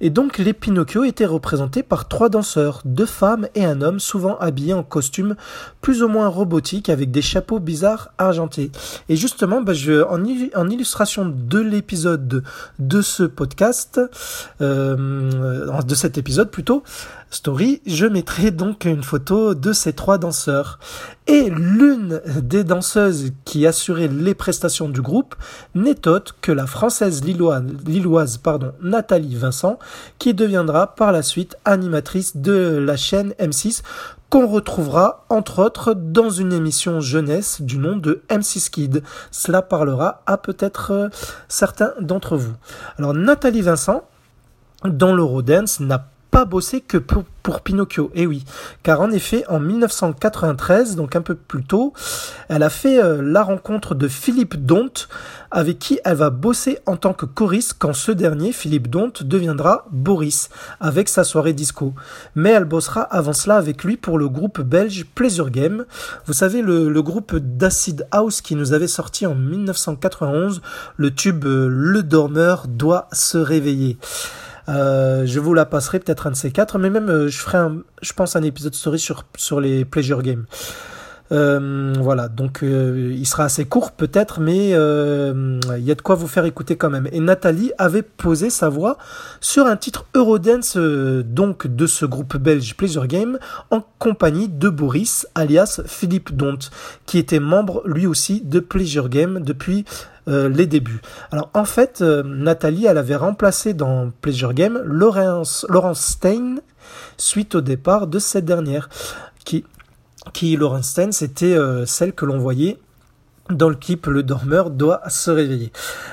Et donc les Pinocchio étaient représentés par trois danseurs, deux femmes et un homme, souvent habillés en costume plus ou moins robotique avec des chapeaux bizarres argentés. Et justement, bah, en, il- en illustration de l'épisode de, de ce podcast, euh, de cet épisode plutôt, story, je mettrai donc une photo de ces trois danseurs. Et l'une des danseuses qui assurait les prestations du groupe n'est autre que la française lilloise, Nathalie Vincent, qui deviendra par la suite animatrice de la chaîne M6 qu'on retrouvera entre autres dans une émission jeunesse du nom de M6 Kid. Cela parlera à peut-être euh, certains d'entre vous. Alors Nathalie Vincent, dans l'Eurodance, n'a pas bossé que pour, Pinocchio. Et oui, car en effet, en 1993, donc un peu plus tôt, elle a fait euh, la rencontre de Philippe Donte, avec qui elle va bosser en tant que choriste quand ce dernier, Philippe Donte, deviendra Boris, avec sa soirée disco. Mais elle bossera avant cela avec lui pour le groupe belge Pleasure Game. Vous savez, le, le groupe d'Acid House qui nous avait sorti en 1991 le tube euh, Le Dormeur doit se réveiller. Euh, je vous la passerai peut-être un de ces quatre, mais même euh, je ferai, un, je pense, un épisode story sur, sur les pleasure games. Euh, voilà, donc il sera assez court peut-être, mais il y a de quoi vous faire écouter quand même. Et Nathalie avait posé sa voix sur un titre Eurodance, donc de ce groupe belge Pleasure Game, en compagnie de Boris, alias Philippe Dont, qui était membre lui aussi de Pleasure Game depuis euh, les débuts. Alors en fait, euh, Nathalie, elle avait remplacé dans Pleasure Game Laurence, Laurence Stein suite au départ de cette dernière, qui qui, Laurence Stein, c'était euh, celle que l'on voyait dans le clip Le dormeur doit se réveiller.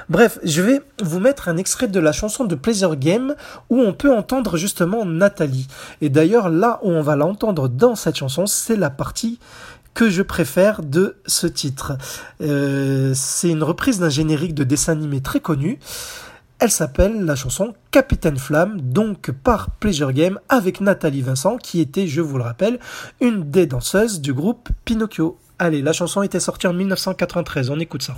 Bref, je vais vous mettre un extrait de la chanson de Pleasure Game où on peut entendre justement Nathalie. Et d'ailleurs, là où on va l'entendre dans cette chanson, c'est la partie que je préfère de ce titre. Euh, c'est une reprise d'un générique de dessin animé très connu. Elle s'appelle la chanson Capitaine Flamme, donc par Pleasure Game avec Nathalie Vincent, qui était, je vous le rappelle, une des danseuses du groupe Pinocchio. Allez, la chanson était sortie en 1993, on écoute ça.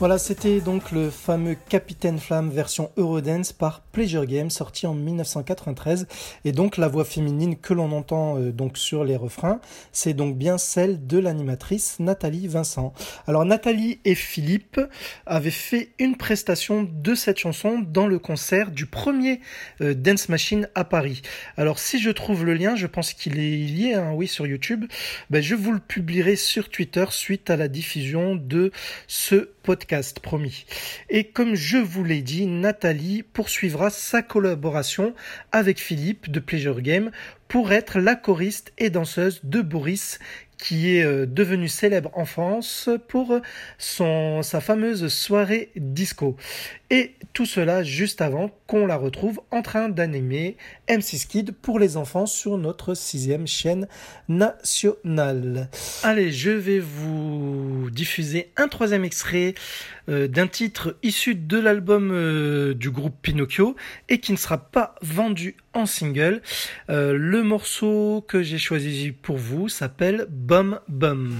Voilà, c'était donc le fameux Capitaine Flamme version Eurodance par Pleasure Games sorti en 1993 et donc la voix féminine que l'on entend euh, donc sur les refrains, c'est donc bien celle de l'animatrice Nathalie Vincent. Alors Nathalie et Philippe avaient fait une prestation de cette chanson dans le concert du premier euh, Dance Machine à Paris. Alors si je trouve le lien, je pense qu'il est lié, hein, oui, sur YouTube, ben, je vous le publierai sur Twitter suite à la diffusion de ce podcast, promis. Et comme je vous l'ai dit, Nathalie poursuivra sa collaboration avec Philippe de Pleasure Game pour être la choriste et danseuse de Boris qui est euh, devenu célèbre en France pour sa fameuse soirée disco. Et tout cela juste avant qu'on la retrouve en train d'animer M6 Kid pour les enfants sur notre sixième chaîne nationale. Allez, je vais vous diffuser un troisième extrait euh, d'un titre issu de l'album euh, du groupe Pinocchio et qui ne sera pas vendu en single. Euh, le morceau que j'ai choisi pour vous s'appelle Bum Bum.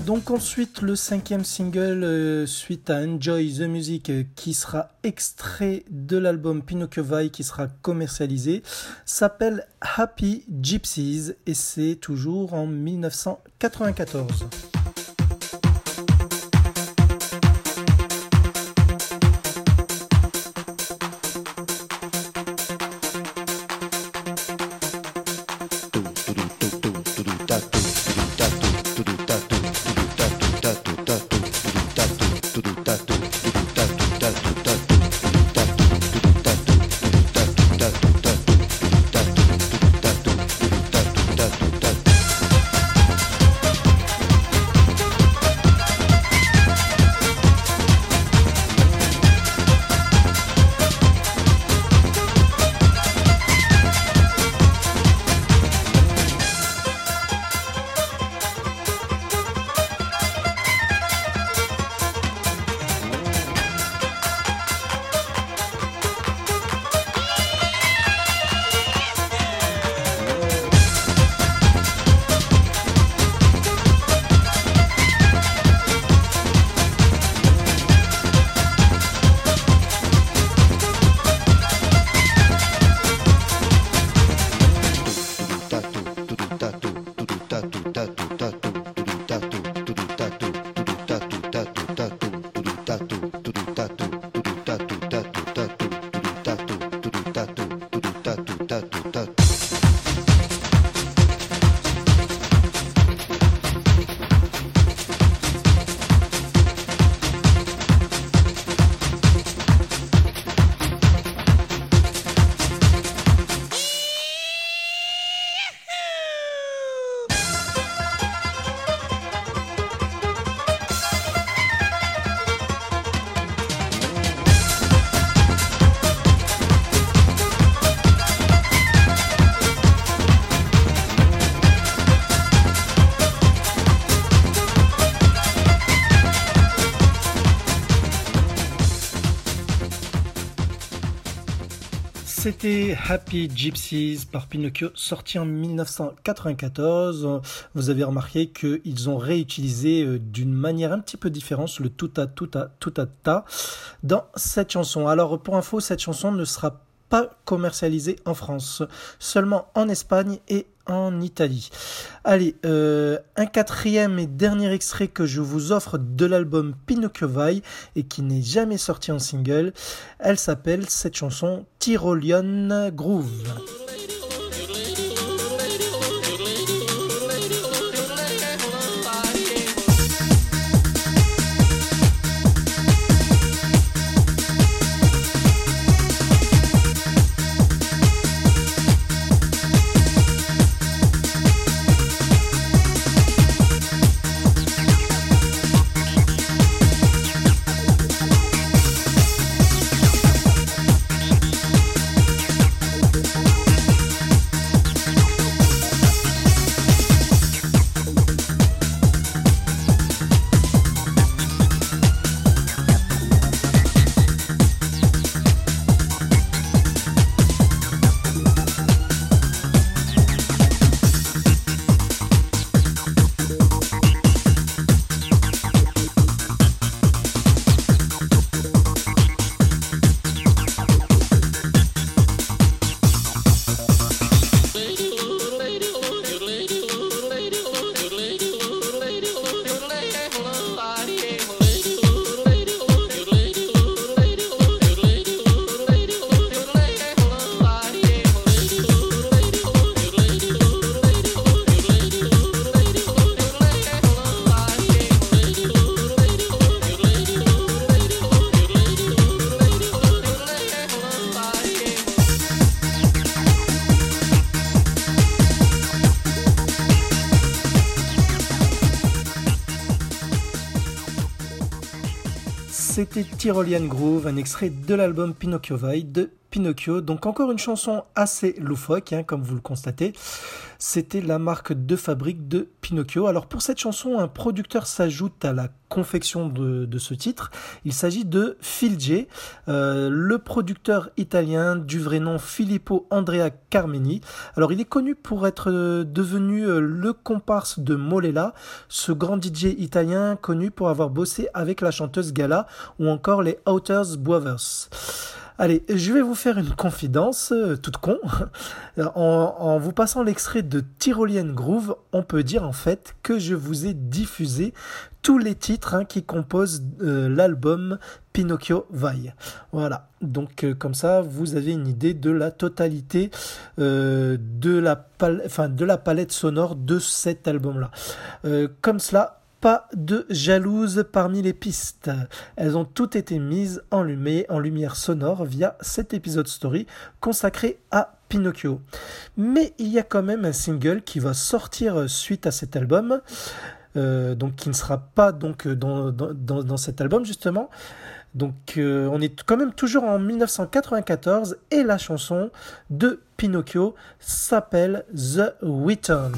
Donc ensuite le cinquième single euh, suite à Enjoy the Music euh, qui sera extrait de l'album Pinocchio Vai qui sera commercialisé s'appelle Happy Gypsies et c'est toujours en 1994. C'était Happy Gypsies par Pinocchio, sorti en 1994. Vous avez remarqué qu'ils ont réutilisé euh, d'une manière un petit peu différente le tout à tout à tout à ta dans cette chanson. Alors pour info, cette chanson ne sera pas commercialisée en France, seulement en Espagne et en Italie. Allez, euh, un quatrième et dernier extrait que je vous offre de l'album Pinocchio Vai et qui n'est jamais sorti en single. Elle s'appelle cette chanson Tyrolean Groove. C'était Tyrolean Groove, un extrait de l'album Pinocchio Vai de Pinocchio. Donc encore une chanson assez loufoque, hein, comme vous le constatez. C'était la marque de fabrique de Pinocchio. Alors pour cette chanson, un producteur s'ajoute à la confection de, ce titre. Il s'agit de J, euh, le producteur italien du vrai nom Filippo Andrea Carmeni. Alors il est connu pour être euh, devenu euh, le comparse de Molela, ce grand DJ italien connu pour avoir bossé avec la chanteuse Gala ou encore les Outers Brothers. Allez, je vais vous faire une confidence, euh, toute con. En, vous passant l'extrait de Tyrolean Groove, on peut dire en fait que je vous ai diffusé tous les titres hein, qui composent euh, l'album Pinocchio Vai. Voilà, donc euh, comme ça, vous avez une idée de la totalité de, la de la palette sonore de cet album-là. Comme cela, pas de jalouses parmi les pistes. Elles ont toutes été mises en lumière, en lumière sonore via cet épisode story consacré à Pinocchio. Mais il y a quand même un single qui va sortir suite à cet album, euh, donc qui ne sera pas dans cet album justement. Donc euh, on est quand même toujours en 1994 et la chanson de Pinocchio s'appelle The Return.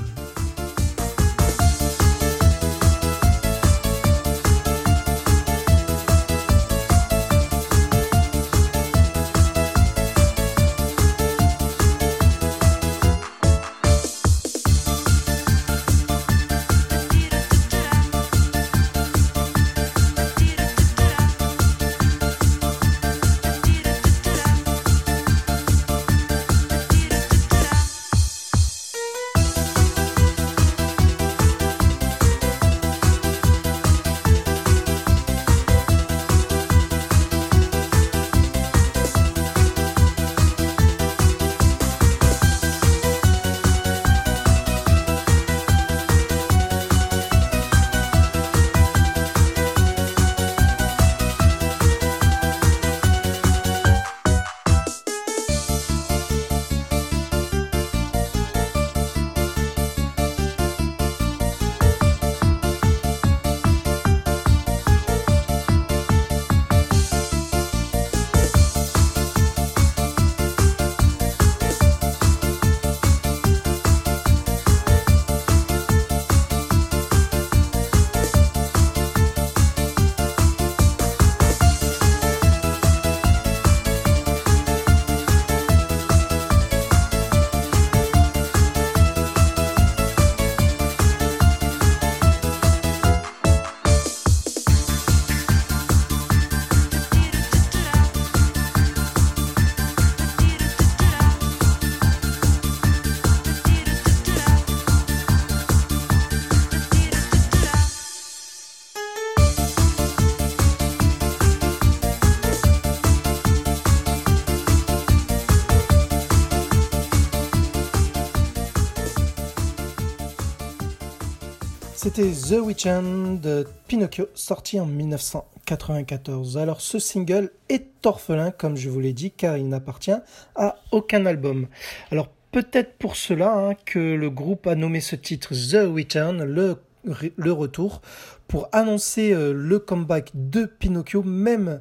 The Weeknd de Pinocchio, sorti en 1994. Alors ce single est orphelin, comme je vous l'ai dit, car il n'appartient à aucun album. Alors peut-être pour cela hein, que le groupe a nommé ce titre The Return, le, le retour, pour annoncer euh, le comeback de Pinocchio, même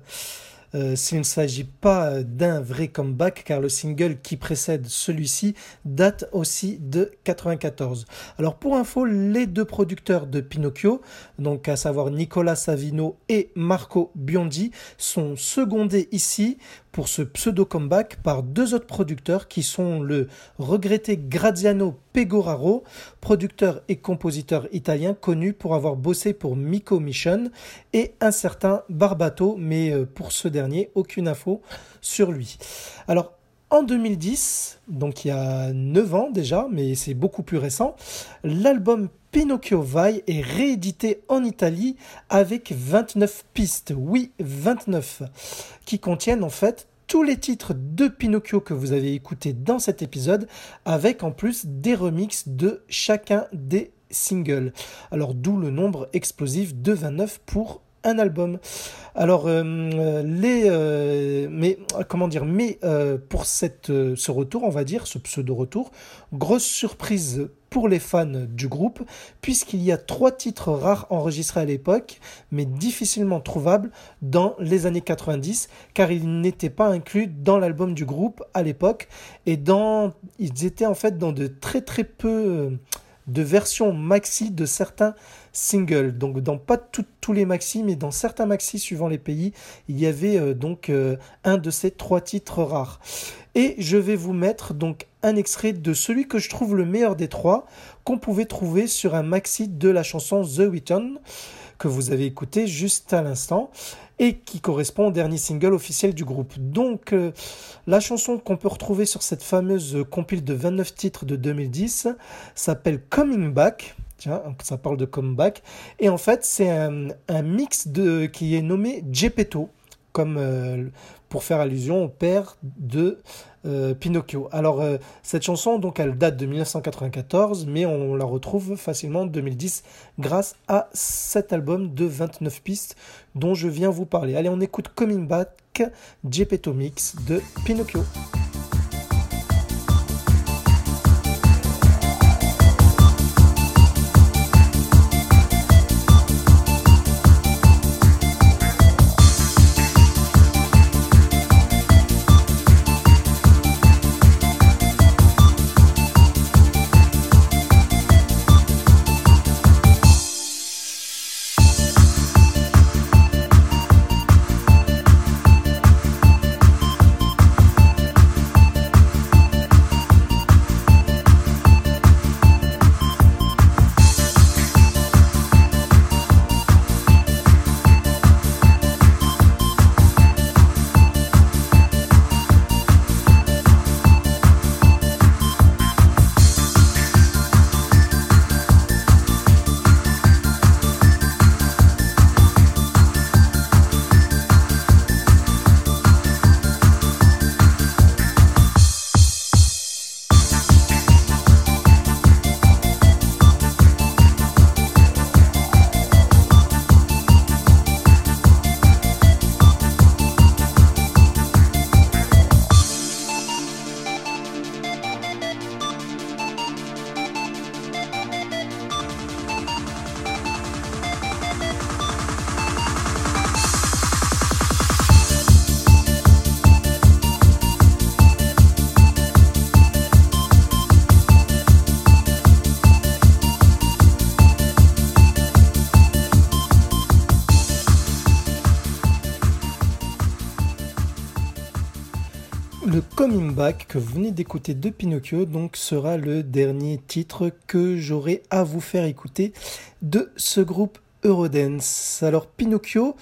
euh, s'il ne s'agit pas d'un vrai comeback, car le single qui précède celui-ci date aussi de 94. Alors pour info, les deux producteurs de Pinocchio, donc à savoir Nicolas Savino et Marco Biondi, sont secondés ici pour ce pseudo comeback par deux autres producteurs qui sont le regretté Graziano Pegoraro, producteur et compositeur italien connu pour avoir bossé pour Miko Mission, et un certain Barbato, mais euh, pour ce dernier, aucune info sur lui. Alors en 2010, donc il y a 9 ans déjà, mais c'est beaucoup plus récent, l'album Pinocchio Vai est réédité en Italie avec 29 pistes, oui 29, qui contiennent en fait tous les titres de Pinocchio que vous avez écoutés dans cet épisode, avec en plus des remixes de chacun des singles. Alors d'où le nombre explosif de 29 pour un album. Alors, euh, les, euh, mais comment dire, mais euh, pour ce retour, on va dire, ce pseudo-retour, grosse surprise pour les fans du groupe, puisqu'il y a trois titres rares enregistrés à l'époque, mais difficilement trouvables dans les années 90, car ils n'étaient pas inclus dans l'album du groupe à l'époque, et dans, ils étaient en fait dans de très très peu de versions maxi de certains singles. Donc dans pas tous les maxi, mais dans certains maxi suivant les pays, il y avait euh, donc euh, un de ces trois titres rares. Et je vais vous mettre donc un extrait de celui que je trouve le meilleur des trois, qu'on pouvait trouver sur un maxi de la chanson The Return, que vous avez écouté juste à l'instant, et qui correspond au dernier single officiel du groupe. Donc euh, la chanson qu'on peut retrouver sur cette fameuse compile de 29 titres de 2010 s'appelle Coming Back. Tiens, ça parle de comeback. Et en fait, c'est un, mix de, qui est nommé Geppetto, comme euh, pour faire allusion au père de euh, Pinocchio. Alors, euh, cette chanson, donc, elle date de 1994, mais on la retrouve facilement en 2010 grâce à cet album de 29 pistes dont je viens vous parler. Allez, on écoute Coming Back, Geppetto Mix de Pinocchio. Que vous venez d'écouter de Pinocchio donc sera le dernier titre que j'aurai à vous faire écouter de ce groupe Eurodance. Alors Pinocchio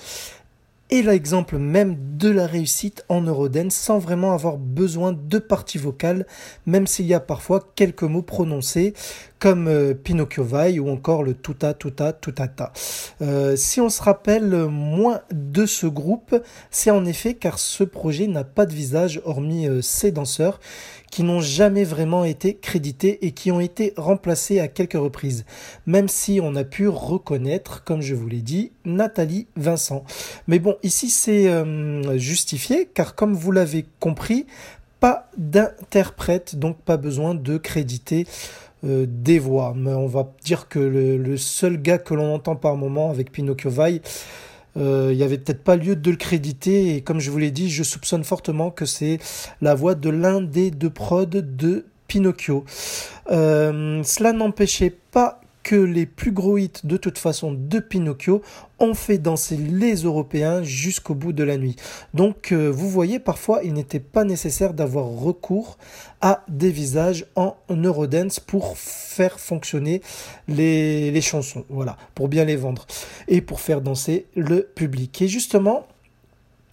est l'exemple même de la réussite en Eurodance sans vraiment avoir besoin de partie vocale, même s'il y a parfois quelques mots prononcés comme euh, Pinocchio Vai ou encore le tuta tuta tutata. Euh, si on se rappelle moins de ce groupe, c'est en effet car ce projet n'a pas de visage hormis euh, ses danseurs qui n'ont jamais vraiment été crédités et qui ont été remplacés à quelques reprises, même si on a pu reconnaître, comme je vous l'ai dit, Nathalie Vincent. Mais bon, ici c'est euh, justifié car comme vous l'avez compris, pas d'interprète, donc pas besoin de créditer euh, des voix. Mais on va dire que le, le seul gars que l'on entend par moment avec Pinocchio Vai, euh, il y avait peut-être pas lieu de le créditer et comme je vous l'ai dit, je soupçonne fortement que c'est la voix de l'un des deux prods de Pinocchio. Euh, cela n'empêchait pas que les plus gros hits de toute façon de Pinocchio ont fait danser les Européens jusqu'au bout de la nuit. Donc euh, vous voyez, parfois il n'était pas nécessaire d'avoir recours à des visages en Eurodance pour faire fonctionner les, les chansons, voilà, pour bien les vendre et pour faire danser le public. Et justement,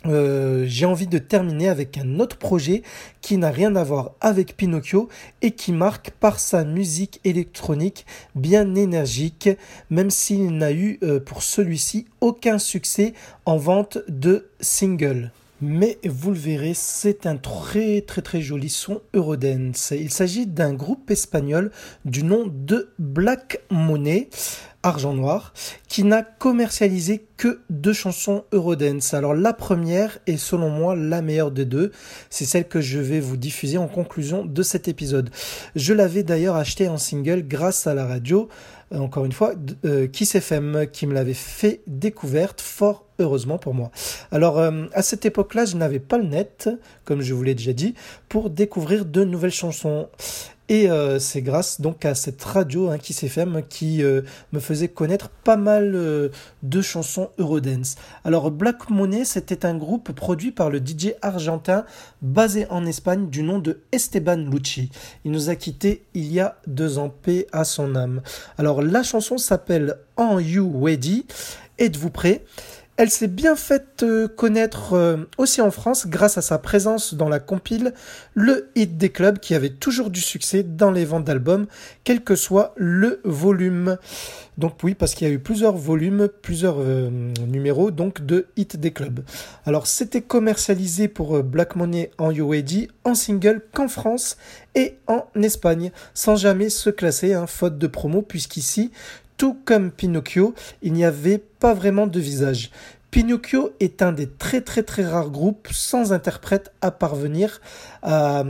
euh, j'ai envie de terminer avec un autre projet qui n'a rien à voir avec Pinocchio et qui marque par sa musique électronique bien énergique, même s'il n'a eu euh, pour celui-ci aucun succès en vente de singles. Mais vous le verrez, c'est un très très très joli son Eurodance. Il s'agit d'un groupe espagnol du nom de Black Money, argent noir, qui n'a commercialisé que deux chansons Eurodance. Alors la première est selon moi la meilleure des deux. C'est celle que je vais vous diffuser en conclusion de cet épisode. Je l'avais d'ailleurs acheté en single grâce à la radio, euh, encore une fois, euh, Kiss FM, qui me l'avait fait découverte fort heureusement pour moi. Alors euh, à cette époque-là, je n'avais pas le net, comme je vous l'ai déjà dit, pour découvrir de nouvelles chansons. Et euh, c'est grâce donc à cette radio hein, qui euh, me faisait connaître pas mal euh, de chansons Eurodance. Alors Black Money, c'était un groupe produit par le DJ argentin basé en Espagne du nom de Esteban Lucci. Il nous a quittés il y a deux ans, paix à son âme. Alors la chanson s'appelle En You Ready. Êtes-vous prêt? Elle s'est bien faite euh, connaître euh, aussi en France grâce à sa présence dans la compile Le Hit des clubs qui avait toujours du succès dans les ventes d'albums, quel que soit le volume. Donc oui, parce qu'il y a eu plusieurs volumes, plusieurs euh, numéros donc de Hit des clubs. Alors c'était commercialisé pour Black Money en UAD en single qu'en France et en Espagne, sans jamais se classer, hein, faute de promo, puisqu'ici tout comme Pinocchio, il n'y avait pas vraiment de visage. Pinocchio est un des très très très rares groupes sans interprète à parvenir à,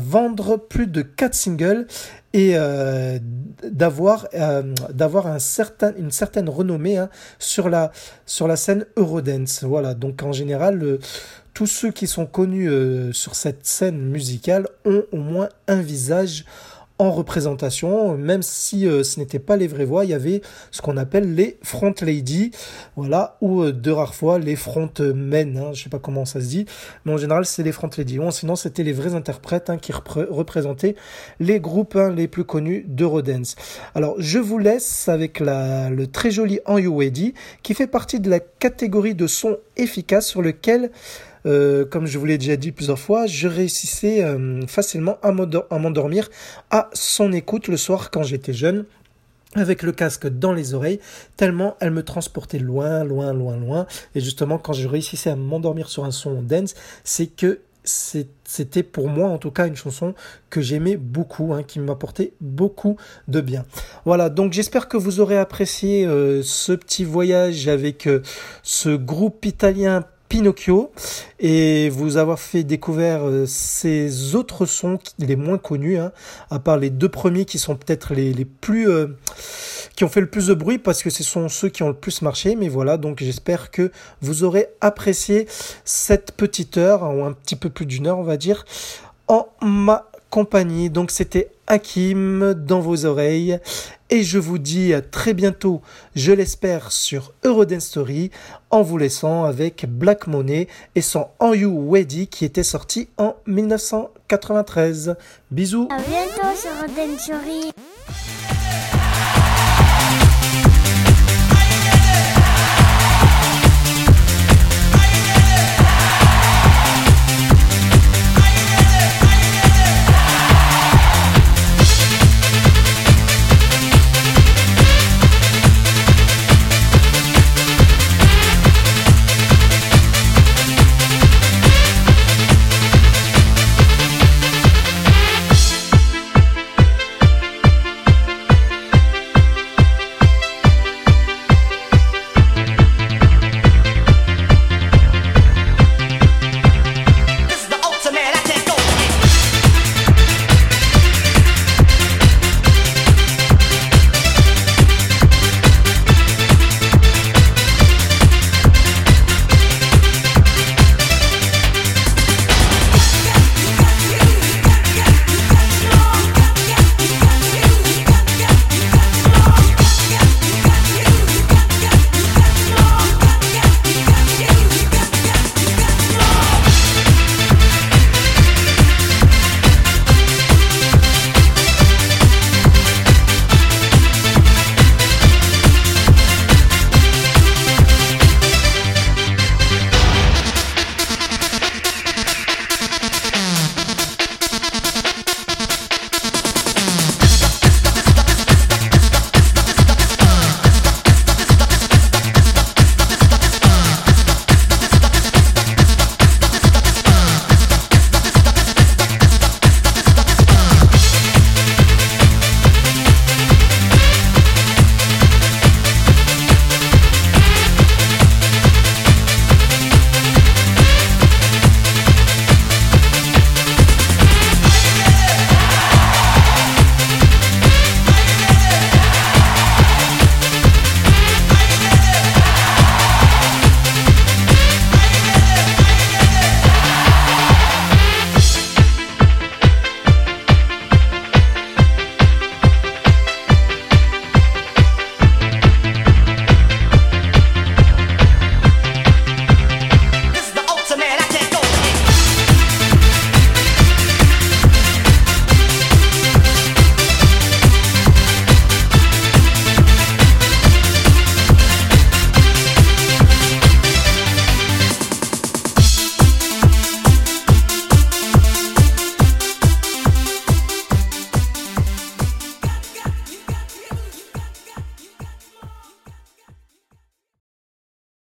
vendre plus de 4 singles et euh, d'avoir euh, une certaine renommée hein, sur la scène Eurodance. Voilà, donc en général euh, tous ceux qui sont connus sur cette scène musicale ont au moins un visage en représentation, même si euh, ce n'était pas les vraies voix, il y avait ce qu'on appelle les front lady, voilà, ou euh, de rares fois les front men, hein, je sais pas comment ça se dit, mais en général c'est les front lady. Bon, sinon c'était les vrais interprètes hein, qui repré- représentaient les groupes hein, les plus connus d'Eurodance. Alors je vous laisse avec le très joli En You qui fait partie de la catégorie de son efficace sur lequel euh, comme je vous l'ai déjà dit plusieurs fois, je réussissais euh, facilement à m'endor- à m'endormir à son écoute le soir quand j'étais jeune avec le casque dans les oreilles, tellement elle me transportait loin, loin, loin, loin. Et justement, quand je réussissais à m'endormir sur un son dance, c'est que c'était pour moi en tout cas une chanson que j'aimais beaucoup, hein, qui m'apportait beaucoup de bien. Voilà, donc j'espère que vous aurez apprécié euh, ce petit voyage avec euh, ce groupe italien Pinocchio et vous avoir fait découvrir euh, ces autres sons les moins connus, hein, à part les deux premiers qui sont peut-être les, les plus euh, qui ont fait le plus de bruit parce que ce sont ceux qui ont le plus marché. Mais voilà, donc j'espère que vous aurez apprécié cette petite heure ou un petit peu plus d'une heure, on va dire, en ma compagnie. Donc c'était Hakim dans vos oreilles. Et je vous dis à très bientôt, je l'espère, sur Eurodance Story, en vous laissant avec Black Money et son En You Ready qui était sorti en 1993. Bisous À bientôt sur Rodent Story.